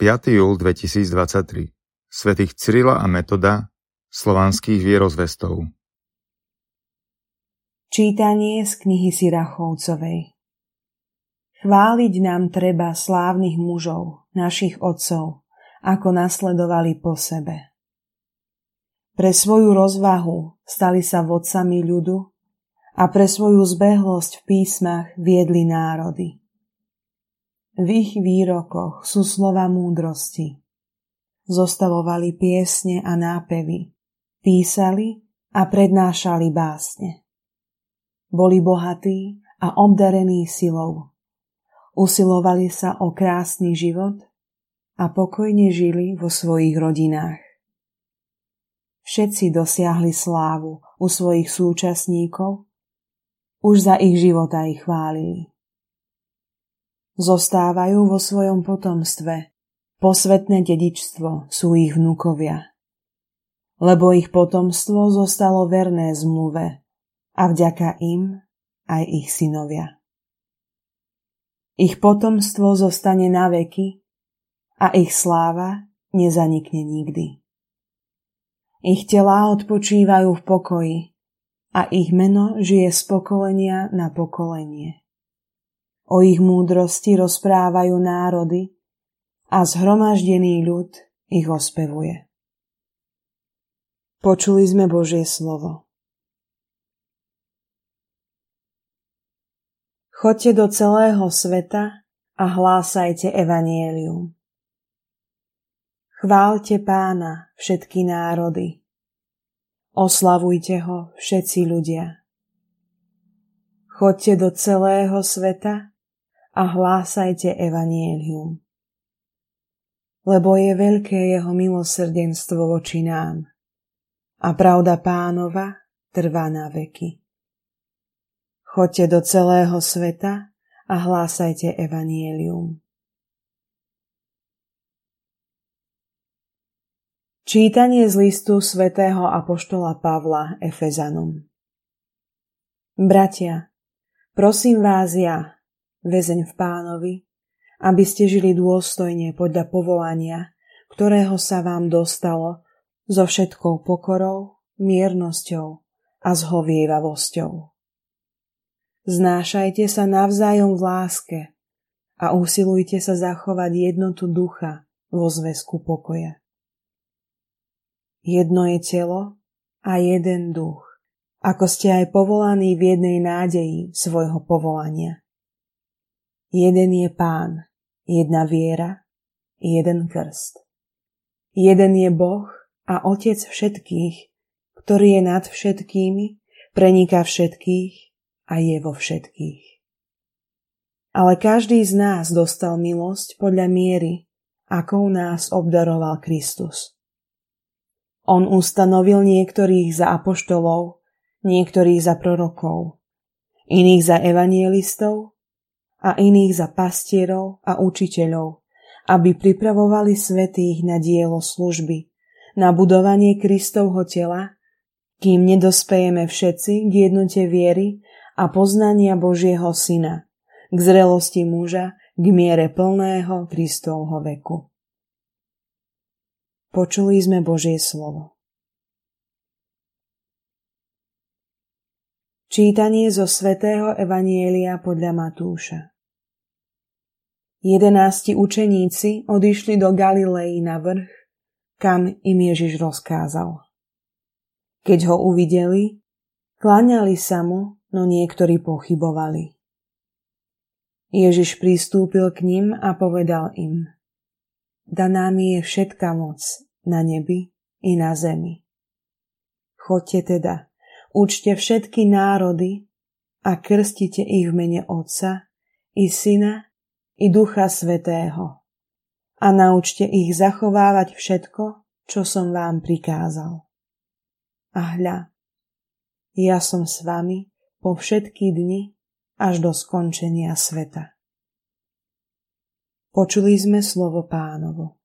5. júl 2023 Svetých Cyrila a Metoda slovanských vierozvestov Čítanie z knihy Sirachovcovej Chváliť nám treba slávnych mužov, našich otcov, ako nasledovali po sebe. Pre svoju rozvahu stali sa vodcami ľudu a pre svoju zbehlosť v písmach viedli národy. V ich výrokoch sú slova múdrosti. Zostavovali piesne a nápevy, písali a prednášali básne. Boli bohatí a obdarení silou. Usilovali sa o krásny život a pokojne žili vo svojich rodinách. Všetci dosiahli slávu u svojich súčasníkov, už za ich života ich chválili zostávajú vo svojom potomstve. Posvetné dedičstvo sú ich vnúkovia. Lebo ich potomstvo zostalo verné zmluve a vďaka im aj ich synovia. Ich potomstvo zostane na veky a ich sláva nezanikne nikdy. Ich telá odpočívajú v pokoji a ich meno žije z pokolenia na pokolenie. O ich múdrosti rozprávajú národy a zhromaždený ľud ich ospevuje. Počuli sme Božie slovo. Chodte do celého sveta a hlásajte evanielium. Chválte pána všetky národy. Oslavujte ho všetci ľudia. Chodte do celého sveta a hlásajte evanielium. Lebo je veľké jeho milosrdenstvo voči nám a pravda pánova trvá na veky. Chodte do celého sveta a hlásajte evanielium. Čítanie z listu svätého Apoštola Pavla Efezanum Bratia, prosím vás ja, väzeň v pánovi, aby ste žili dôstojne podľa povolania, ktorého sa vám dostalo so všetkou pokorou, miernosťou a zhovievavosťou. Znášajte sa navzájom v láske a usilujte sa zachovať jednotu ducha vo zväzku pokoja. Jedno je telo a jeden duch, ako ste aj povolaní v jednej nádeji svojho povolania. Jeden je pán, jedna viera, jeden krst. Jeden je Boh a Otec všetkých, ktorý je nad všetkými, preniká všetkých a je vo všetkých. Ale každý z nás dostal milosť podľa miery, akou nás obdaroval Kristus. On ustanovil niektorých za apoštolov, niektorých za prorokov, iných za evangelistov, a iných za pastierov a učiteľov, aby pripravovali svetých na dielo služby, na budovanie Kristovho tela, kým nedospejeme všetci k jednote viery a poznania Božieho Syna, k zrelosti muža, k miere plného Kristovho veku. Počuli sme Božie slovo. Čítanie zo svätého Evanielia podľa Matúša. Jedenácti učeníci odišli do Galilei na vrch, kam im Ježiš rozkázal. Keď ho uvideli, kláňali sa mu, no niektorí pochybovali. Ježiš pristúpil k ním a povedal im, Daná mi je všetka moc na nebi i na zemi. Chodte teda, učte všetky národy a krstite ich v mene Otca i Syna i Ducha Svetého a naučte ich zachovávať všetko, čo som vám prikázal. A hľa, ja som s vami po všetky dni až do skončenia sveta. Počuli sme slovo pánovo.